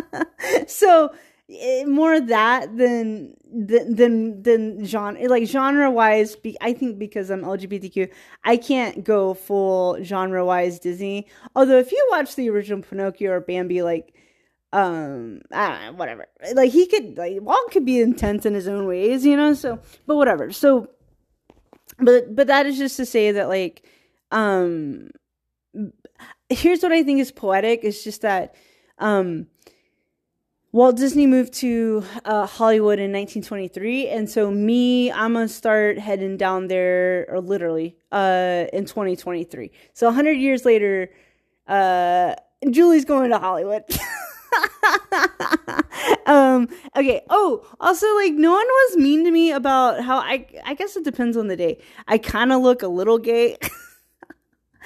so eh, more of that than than than genre like genre wise be, i think because i'm lgbtq i can't go full genre wise disney. Although if you watch the original pinocchio or bambi like um i know, whatever. Like he could like walt could be intense in his own ways you know so but whatever. So but but that is just to say that like um here's what I think is poetic. It's just that um, Walt Disney moved to uh, Hollywood in 1923, and so me, I'm gonna start heading down there, or literally, uh, in 2023. So 100 years later, uh, Julie's going to Hollywood. um okay oh also like no one was mean to me about how i i guess it depends on the day i kind of look a little gay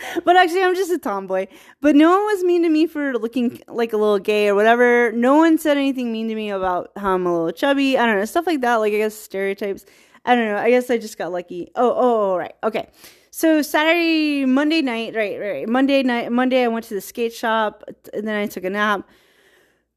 but actually, I'm just a tomboy. But no one was mean to me for looking like a little gay or whatever. No one said anything mean to me about how I'm a little chubby. I don't know, stuff like that. Like, I guess stereotypes. I don't know. I guess I just got lucky. Oh, oh, oh right. Okay. So Saturday, Monday night, right, right. Monday night, Monday, I went to the skate shop and then I took a nap.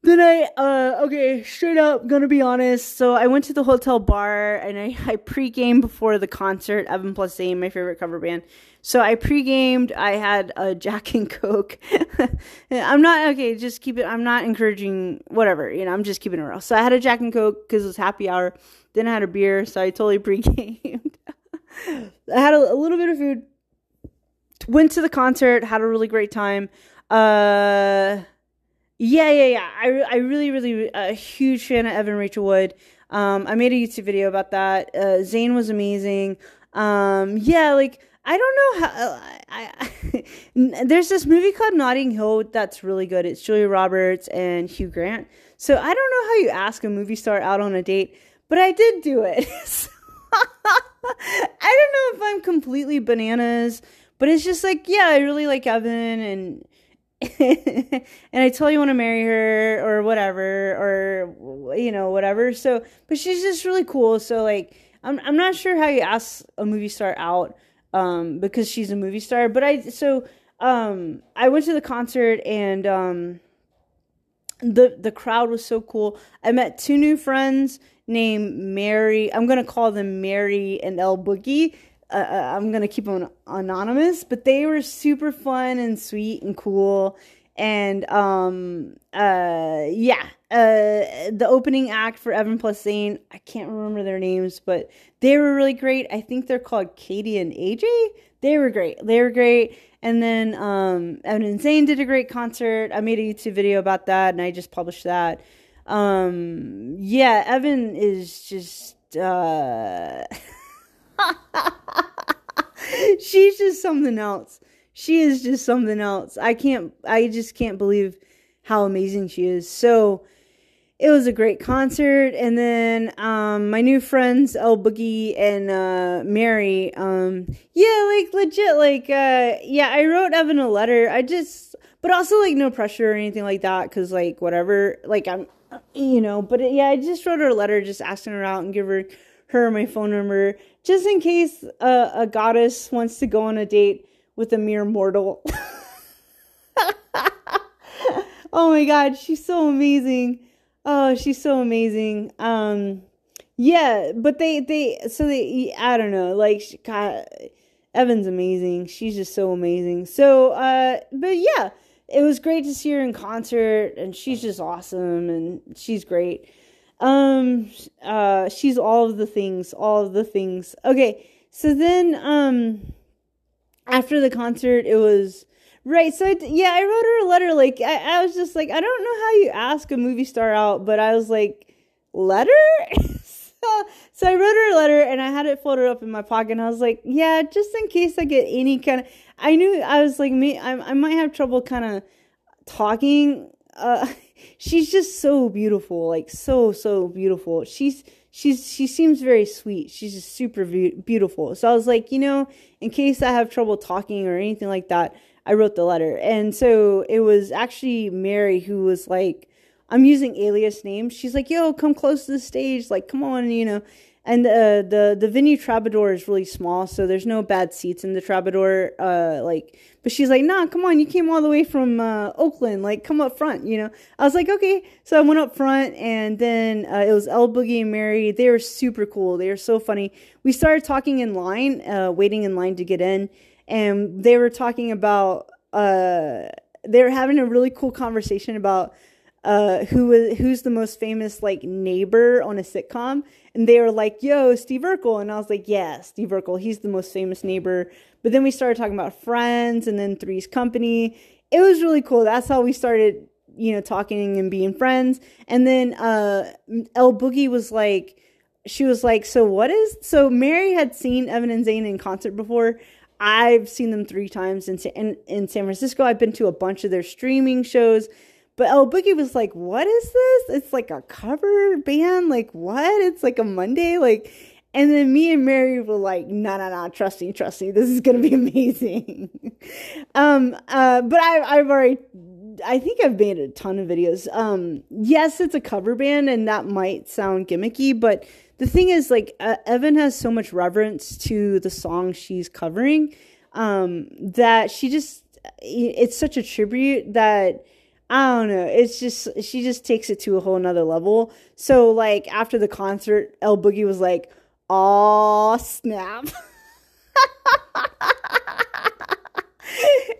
Then I, uh, okay, straight up, gonna be honest. So I went to the hotel bar and I, I pre-gamed before the concert, Evan plus Zane, my favorite cover band. So I pre-gamed. I had a Jack and Coke. I'm not okay. Just keep it. I'm not encouraging whatever. You know, I'm just keeping it real. So I had a Jack and Coke because it was happy hour. Then I had a beer. So I totally pre-gamed. I had a, a, little bit of food. Went to the concert. Had a really great time. Uh, yeah, yeah, yeah. I I really, really a huge fan of Evan Rachel Wood. Um, I made a YouTube video about that. Uh, Zane was amazing. Um, yeah, like I don't know how. Uh, I, I there's this movie called Notting Hill that's really good. It's Julia Roberts and Hugh Grant. So I don't know how you ask a movie star out on a date, but I did do it. I don't know if I'm completely bananas, but it's just like, yeah, I really like Evan and and I totally want to marry her or whatever or you know whatever. So, but she's just really cool. So like, I'm I'm not sure how you ask a movie star out um, because she's a movie star. But I so um, I went to the concert and um, the the crowd was so cool. I met two new friends named Mary. I'm gonna call them Mary and El Boogie. Uh, uh I'm gonna keep them anonymous, but they were super fun and sweet and cool. And um, uh, yeah, uh, the opening act for Evan plus Zane, I can't remember their names, but they were really great. I think they're called Katie and AJ. They were great. They were great. And then um, Evan and Zane did a great concert. I made a YouTube video about that, and I just published that. Um, yeah, Evan is just. Uh... She's just something else. She is just something else. I can't. I just can't believe how amazing she is. So it was a great concert. And then um, my new friends, El Boogie and uh, Mary, um, yeah, like legit, like, uh, yeah, I wrote Evan a letter. I just, but also like no pressure or anything like that, because like whatever, like I'm, you know, but yeah, I just wrote her a letter, just asking her out and give her her my phone number, just in case a goddess wants to go on a date with a mere mortal. oh my god, she's so amazing. Oh, she's so amazing. Um, yeah, but they they so they I don't know like she, God, Evan's amazing. She's just so amazing. So uh, but yeah, it was great to see her in concert, and she's just awesome, and she's great. Um, uh, she's all of the things, all of the things. Okay, so then um, after the concert, it was Right. So yeah, I wrote her a letter. Like I, I was just like, I don't know how you ask a movie star out, but I was like, letter. so, so I wrote her a letter and I had it folded up in my pocket. And I was like, yeah, just in case I get any kind of. I knew I was like me. I, I might have trouble kind of talking. Uh, she's just so beautiful, like so so beautiful. She's she's she seems very sweet. She's just super beautiful. So I was like, you know, in case I have trouble talking or anything like that, I wrote the letter. And so it was actually Mary who was like, I'm using alias names. She's like, "Yo, come close to the stage, like, come on," you know. And uh, the the venue Troubadour is really small, so there's no bad seats in the Troubadour. Uh, like, but she's like, "Nah, come on, you came all the way from uh, Oakland, like, come up front," you know. I was like, "Okay," so I went up front, and then uh, it was El Boogie and Mary. They were super cool. They were so funny. We started talking in line, uh, waiting in line to get in, and they were talking about. Uh, they were having a really cool conversation about uh, who was who's the most famous like neighbor on a sitcom, and they were like, "Yo, Steve Urkel," and I was like, "Yeah, Steve Urkel. He's the most famous neighbor." But then we started talking about Friends, and then Three's Company. It was really cool. That's how we started, you know, talking and being friends. And then uh, El Boogie was like, she was like, "So what is?" So Mary had seen Evan and Zane in concert before. I've seen them three times in, in in San Francisco. I've been to a bunch of their streaming shows. But El Boogie was like, "What is this? It's like a cover band. Like what? It's like a Monday. Like." And then me and Mary were like, "No, no, no! Trust me, trust me. This is gonna be amazing." um, uh, but I, I've already, I think I've made a ton of videos. Um, yes, it's a cover band, and that might sound gimmicky, but the thing is, like, uh, Evan has so much reverence to the song she's covering, um, that she just, it's such a tribute that I don't know. It's just she just takes it to a whole nother level. So like after the concert, El Boogie was like, "Oh snap!"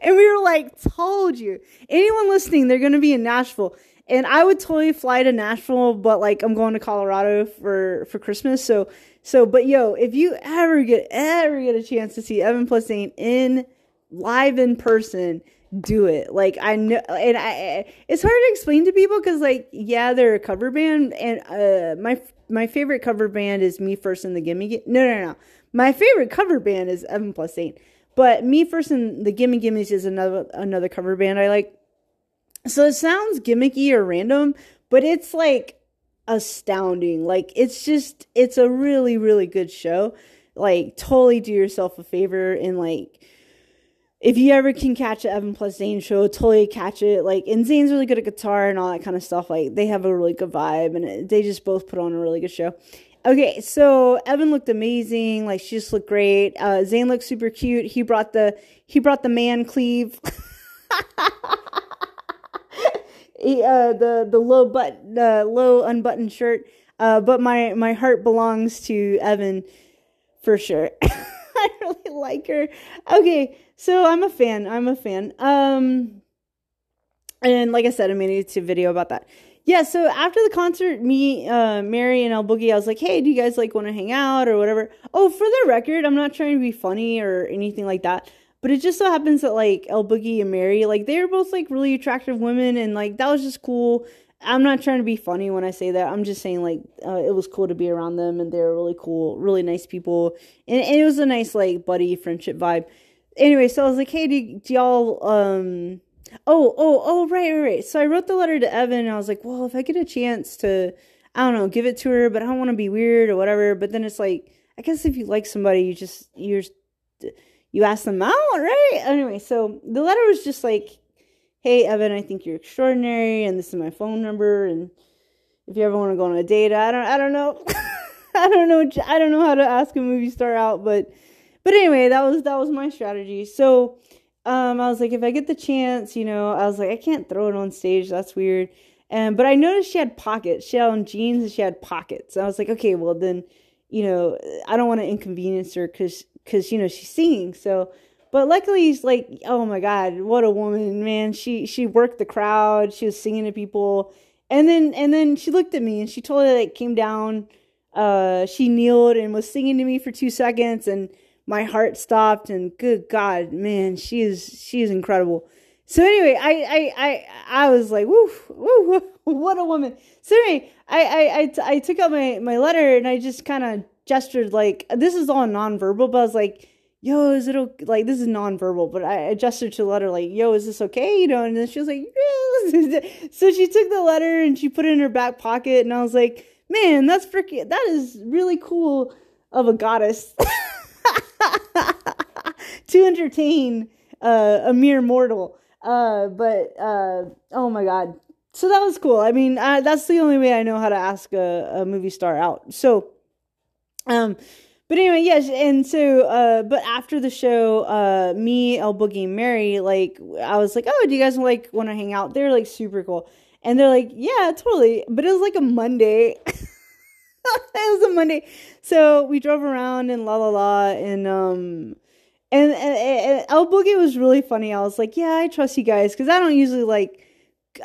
and we were like, "Told you." Anyone listening, they're gonna be in Nashville, and I would totally fly to Nashville, but like I'm going to Colorado for for Christmas. So so, but yo, if you ever get ever get a chance to see Evan plus Zane in live in person do it. Like I know, and I it's hard to explain to people because like yeah, they're a cover band, and uh, my my favorite cover band is Me First and the Gimme. Gimme. No, no, no. My favorite cover band is Evan Plus Zane, but Me First and the Gimme Gimmes is another another cover band I like. So it sounds gimmicky or random, but it's like astounding. Like it's just it's a really really good show. Like totally do yourself a favor and like if you ever can catch an Evan plus Zane show, totally catch it. Like, and Zane's really good at guitar and all that kind of stuff. Like, they have a really good vibe, and they just both put on a really good show. Okay, so Evan looked amazing. Like, she just looked great. Uh, Zane looked super cute. He brought the he brought the man cleave. he, uh, the the low but the low unbuttoned shirt. Uh, but my my heart belongs to Evan for sure. I really like her. Okay, so I'm a fan. I'm a fan. Um, and like I said, I made a YouTube video about that. Yeah, so after the concert, me, uh, Mary, and El Boogie, I was like, hey, do you guys like want to hang out or whatever? Oh, for the record, I'm not trying to be funny or anything like that. But it just so happens that like El Boogie and Mary, like they were both like really attractive women, and like that was just cool. I'm not trying to be funny when I say that. I'm just saying like uh, it was cool to be around them, and they're really cool, really nice people, and, and it was a nice like buddy friendship vibe anyway, so I was like, hey, do, do y'all, um, oh, oh, oh, right, right, right. So I wrote the letter to Evan, and I was like, well, if I get a chance to, I don't know, give it to her, but I don't want to be weird or whatever. But then it's like, I guess if you like somebody, you just, you're, you ask them out, right? Anyway, so the letter was just like, hey, Evan, I think you're extraordinary, and this is my phone number, and if you ever want to go on a date, I don't, I don't know. I don't know. I don't know how to ask a movie star out, but but anyway, that was that was my strategy. So um, I was like, if I get the chance, you know, I was like, I can't throw it on stage. That's weird. And but I noticed she had pockets. She had on jeans and she had pockets. I was like, okay, well then, you know, I don't want to inconvenience her because because you know she's singing. So, but luckily he's like, oh my god, what a woman, man. She she worked the crowd. She was singing to people, and then and then she looked at me and she totally like came down. Uh, she kneeled and was singing to me for two seconds and my heart stopped and good god man she is she is incredible so anyway i i i, I was like woo, woo, what a woman so anyway i i i, t- I took out my my letter and i just kind of gestured like this is all nonverbal but i was like yo is it okay? like this is nonverbal but i, I gestured to the letter like yo is this okay you know and then she was like so she took the letter and she put it in her back pocket and i was like man that's freaking that is really cool of a goddess to entertain uh, a mere mortal. Uh, but uh, oh my god, so that was cool. I mean, I, that's the only way I know how to ask a, a movie star out. So, um, but anyway, yes, and so, uh, but after the show, uh, me, El Boogie, and Mary, like, I was like, oh, do you guys like want to hang out? They're like super cool, and they're like, yeah, totally. But it was like a Monday. it was a Monday, so we drove around and la la la, and um, and, and, and El Boogie was really funny. I was like, yeah, I trust you guys because I don't usually like.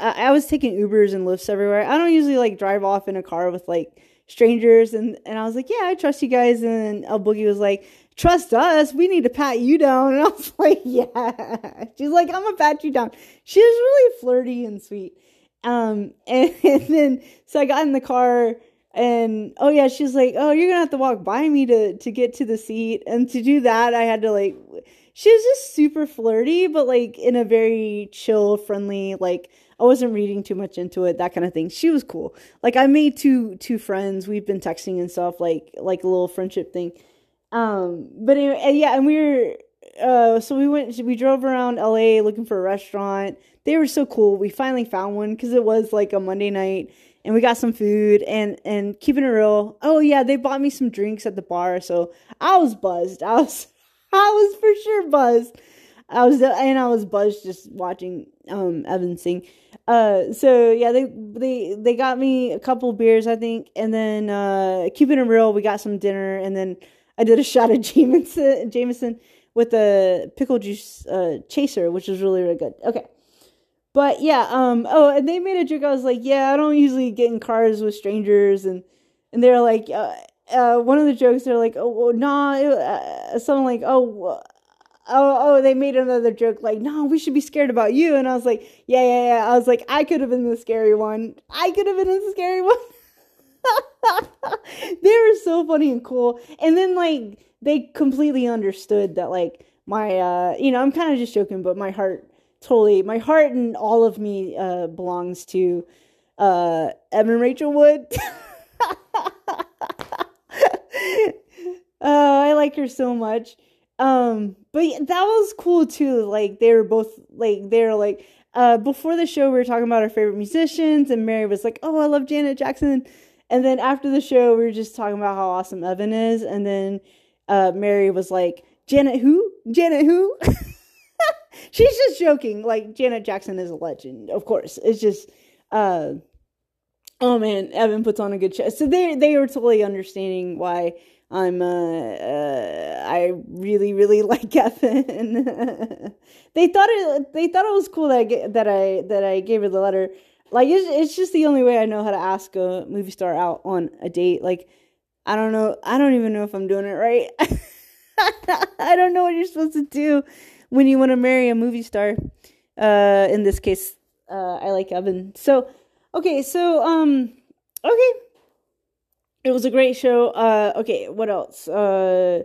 I, I was taking Ubers and Lyfts everywhere. I don't usually like drive off in a car with like strangers and and I was like, yeah, I trust you guys. And El Boogie was like, trust us. We need to pat you down. And I was like, yeah. She's like, I'm gonna pat you down. She was really flirty and sweet. Um, and, and then so I got in the car and oh yeah, she's like, oh, you're gonna have to walk by me to to get to the seat. And to do that, I had to like. She was just super flirty, but like in a very chill, friendly, like I wasn't reading too much into it, that kind of thing. She was cool. Like I made two two friends. We've been texting and stuff, like like a little friendship thing. Um, but anyway, and yeah, and we were uh, so we went, we drove around LA looking for a restaurant. They were so cool. We finally found one because it was like a Monday night, and we got some food and and keeping it real. Oh yeah, they bought me some drinks at the bar, so I was buzzed. I was I was for sure buzzed. I was and I was buzzed just watching um Evan sing. Uh, so yeah, they they they got me a couple beers, I think, and then uh, keeping it real, we got some dinner, and then I did a shot of Jameson, Jameson with a pickle juice uh, chaser, which was really really good. Okay, but yeah, um, oh, and they made a joke. I was like, yeah, I don't usually get in cars with strangers, and and they're like, uh, uh, one of the jokes, they're like, oh, well, nah, uh, something like, oh oh, oh, they made another joke like, no, we should be scared about you. And I was like, yeah, yeah, yeah. I was like, I could have been the scary one. I could have been the scary one. they were so funny and cool. And then like they completely understood that like my uh you know, I'm kind of just joking, but my heart totally my heart and all of me uh belongs to uh Evan Rachel Wood. uh, I like her so much. Um, but that was cool too. Like they were both like they're like uh before the show we were talking about our favorite musicians and Mary was like, "Oh, I love Janet Jackson." And then after the show we were just talking about how awesome Evan is and then uh Mary was like, "Janet who? Janet who?" She's just joking. Like Janet Jackson is a legend, of course. It's just uh oh man, Evan puts on a good show. So they they were totally understanding why I'm uh, uh, I really really like Evan. they thought it they thought it was cool that I that I that I gave her the letter. Like it's it's just the only way I know how to ask a movie star out on a date. Like I don't know I don't even know if I'm doing it right. I don't know what you're supposed to do when you want to marry a movie star. Uh, in this case, uh, I like Evan. So okay, so um, okay it was a great show. Uh, okay, what else? Uh,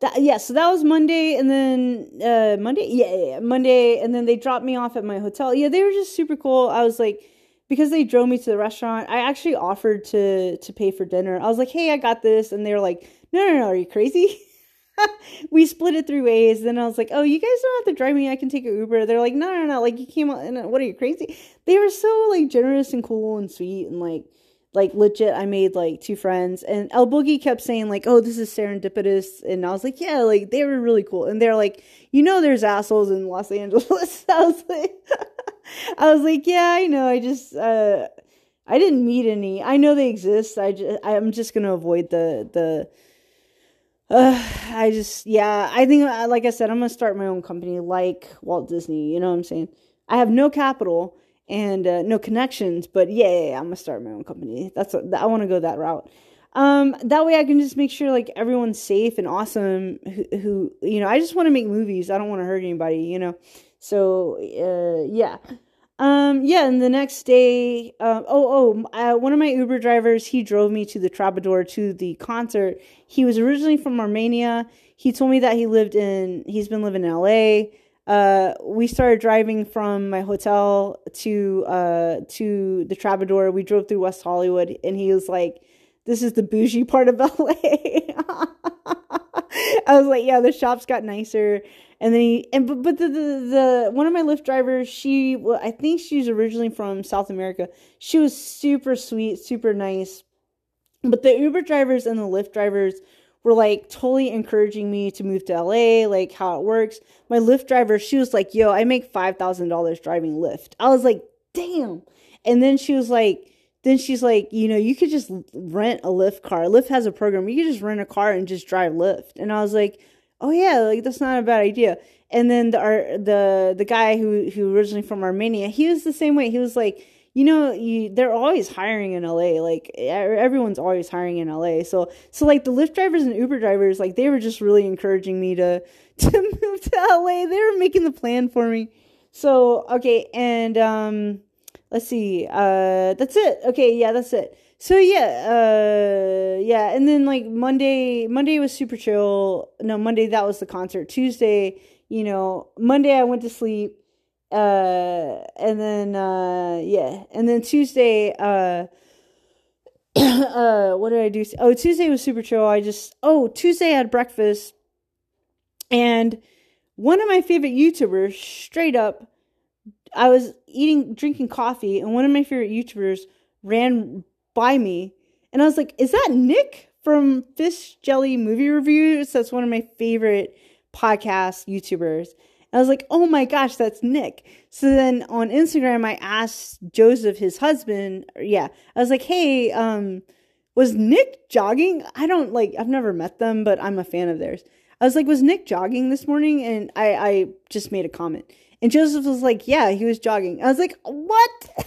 that yeah, so that was Monday, and then uh, Monday, yeah, yeah, Monday, and then they dropped me off at my hotel. Yeah, they were just super cool. I was like, because they drove me to the restaurant, I actually offered to to pay for dinner. I was like, hey, I got this, and they were like, no, no, no, are you crazy? we split it three ways. Then I was like, "Oh, you guys don't have to drive me. I can take an Uber." They're like, "No, no, no! Like you came out, and What are you crazy?" They were so like generous and cool and sweet and like like legit i made like two friends and el boogie kept saying like oh this is serendipitous and i was like yeah like they were really cool and they're like you know there's assholes in los angeles i was like i was like yeah i know i just uh i didn't meet any i know they exist i just i'm just gonna avoid the the uh, I just, yeah, I think, uh, like I said, I'm gonna start my own company like Walt Disney. You know what I'm saying? I have no capital, and uh, no connections. But yeah, yeah, yeah I'm gonna start my own company. That's what, I want to go that route. Um, that way I can just make sure like everyone's safe and awesome. Who, who you know, I just want to make movies. I don't want to hurt anybody. You know, so uh, yeah. Um, yeah, and the next day, uh, oh, oh, uh, one of my Uber drivers, he drove me to the Troubadour to the concert. He was originally from Armenia. He told me that he lived in, he's been living in LA uh, we started driving from my hotel to uh, to the Troubadour. We drove through West Hollywood, and he was like, this is the bougie part of LA. I was like, yeah, the shops got nicer. And then he and but, but the, the the one of my Lyft drivers, she well, I think she's originally from South America. She was super sweet, super nice. But the Uber drivers and the Lyft drivers were like totally encouraging me to move to LA, like how it works. My Lyft driver, she was like, "Yo, I make five thousand dollars driving Lyft." I was like, "Damn!" And then she was like, then she's like, you know, you could just rent a Lyft car. Lyft has a program. You could just rent a car and just drive Lyft. And I was like, oh yeah, like that's not a bad idea. And then the our, the the guy who who originally from Armenia, he was the same way. He was like, you know, you they're always hiring in LA. Like everyone's always hiring in LA. So so like the Lyft drivers and Uber drivers, like they were just really encouraging me to to move to LA. They were making the plan for me. So okay, and um let's see. Uh that's it. Okay, yeah, that's it. So yeah, uh yeah, and then like Monday Monday was super chill. No, Monday that was the concert. Tuesday, you know, Monday I went to sleep. Uh and then uh yeah, and then Tuesday uh uh what did I do? Oh, Tuesday was super chill. I just oh, Tuesday I had breakfast and one of my favorite YouTubers straight up I was eating, drinking coffee, and one of my favorite YouTubers ran by me, and I was like, "Is that Nick from Fish Jelly Movie Reviews?" That's one of my favorite podcast YouTubers. I was like, "Oh my gosh, that's Nick." So then on Instagram, I asked Joseph, his husband, yeah, I was like, "Hey, um, was Nick jogging? I don't like, I've never met them, but I'm a fan of theirs." I was like, "Was Nick jogging this morning?" And I, I just made a comment. And Joseph was like, Yeah, he was jogging. I was like, What?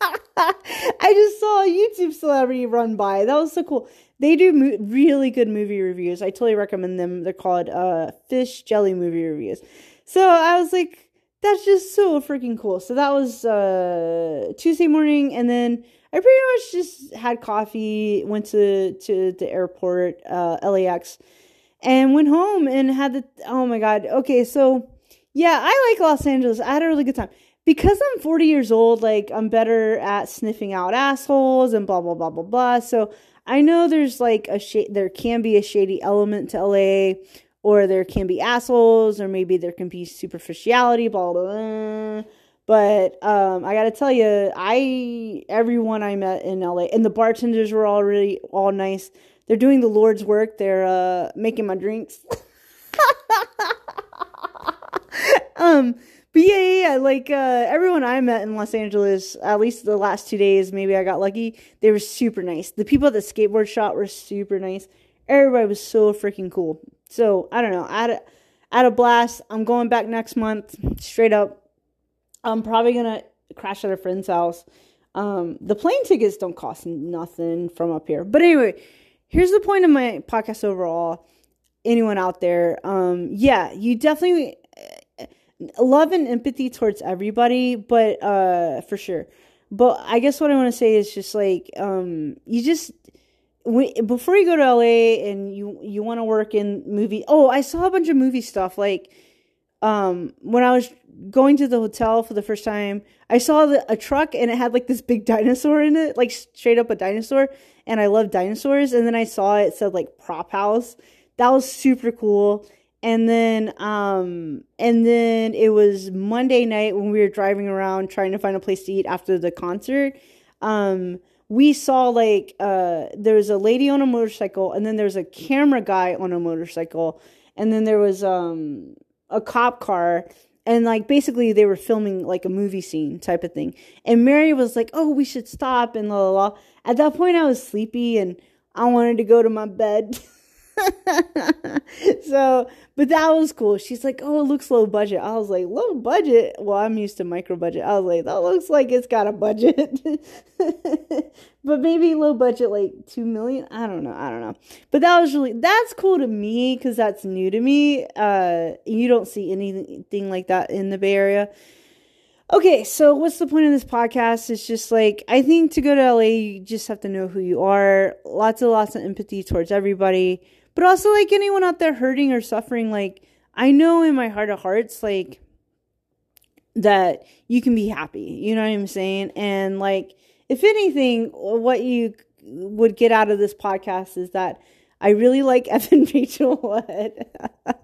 I just saw a YouTube celebrity run by. That was so cool. They do mo- really good movie reviews. I totally recommend them. They're called uh, Fish Jelly Movie Reviews. So I was like, that's just so freaking cool. So that was uh, Tuesday morning, and then I pretty much just had coffee, went to to the airport, uh, LAX, and went home and had the. Oh my god. Okay, so yeah, I like Los Angeles. I had a really good time. Because I'm 40 years old, like I'm better at sniffing out assholes and blah blah blah blah blah. So I know there's like a sh- there can be a shady element to LA or there can be assholes or maybe there can be superficiality blah blah, blah. but um, I gotta tell you, I everyone I met in LA and the bartenders were all really all nice. They're doing the Lord's work. They're uh, making my drinks. um, but yeah, yeah, yeah, like uh, everyone I met in Los Angeles, at least the last two days, maybe I got lucky. They were super nice. The people at the skateboard shop were super nice. Everybody was so freaking cool. So I don't know. I had a, blast. I'm going back next month, straight up. I'm probably gonna crash at a friend's house. Um, the plane tickets don't cost nothing from up here. But anyway, here's the point of my podcast overall. Anyone out there, um, yeah, you definitely love and empathy towards everybody, but uh, for sure. But I guess what I want to say is just like um, you just before you go to LA and you you want to work in movie. Oh, I saw a bunch of movie stuff like um, when I was going to the hotel for the first time. I saw the, a truck and it had like this big dinosaur in it, like straight up a dinosaur. And I love dinosaurs. And then I saw it said like prop house. That was super cool and then um and then it was Monday night when we were driving around trying to find a place to eat after the concert. Um we saw like uh there was a lady on a motorcycle and then there was a camera guy on a motorcycle and then there was um a cop car and like basically they were filming like a movie scene type of thing. And Mary was like, "Oh, we should stop." And la la la. At that point, I was sleepy and I wanted to go to my bed. so, but that was cool. She's like, "Oh, it looks low budget." I was like, "Low budget?" Well, I'm used to micro budget. I was like, "That looks like it's got a budget." but maybe low budget like 2 million. I don't know. I don't know. But that was really that's cool to me cuz that's new to me. Uh you don't see anything like that in the Bay Area. Okay, so what's the point of this podcast? It's just like I think to go to LA, you just have to know who you are. Lots and lots of empathy towards everybody but also like anyone out there hurting or suffering like i know in my heart of hearts like that you can be happy you know what i'm saying and like if anything what you would get out of this podcast is that I really like Evan Rachel Wood.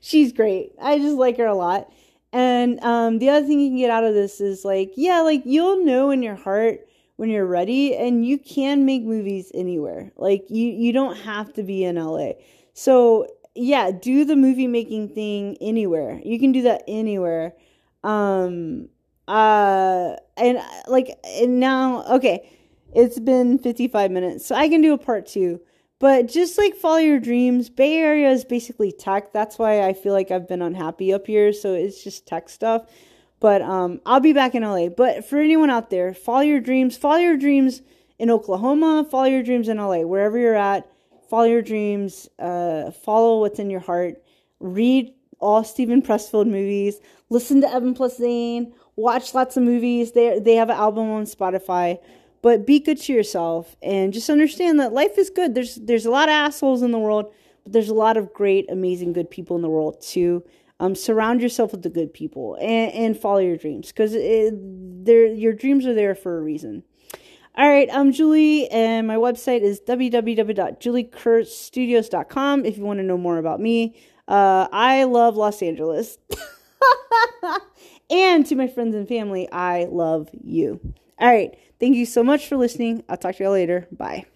She's great. I just like her a lot. And um, the other thing you can get out of this is like, yeah, like you'll know in your heart when you're ready, and you can make movies anywhere. Like you, you don't have to be in LA. So yeah, do the movie making thing anywhere. You can do that anywhere. Um, uh, and like, and now, okay, it's been 55 minutes, so I can do a part two. But just like follow your dreams, Bay Area is basically tech. That's why I feel like I've been unhappy up here. So it's just tech stuff. But um, I'll be back in LA. But for anyone out there, follow your dreams. Follow your dreams in Oklahoma. Follow your dreams in LA. Wherever you're at, follow your dreams. Uh, follow what's in your heart. Read all Steven Pressfield movies. Listen to Evan Plus Zane. Watch lots of movies. They they have an album on Spotify. But be good to yourself and just understand that life is good. There's there's a lot of assholes in the world, but there's a lot of great, amazing, good people in the world too. Um, surround yourself with the good people and, and follow your dreams because there your dreams are there for a reason. All right, I'm Julie, and my website is www.juliekurtstudios.com if you want to know more about me. Uh, I love Los Angeles. and to my friends and family, I love you. All right. Thank you so much for listening. I'll talk to you all later. Bye.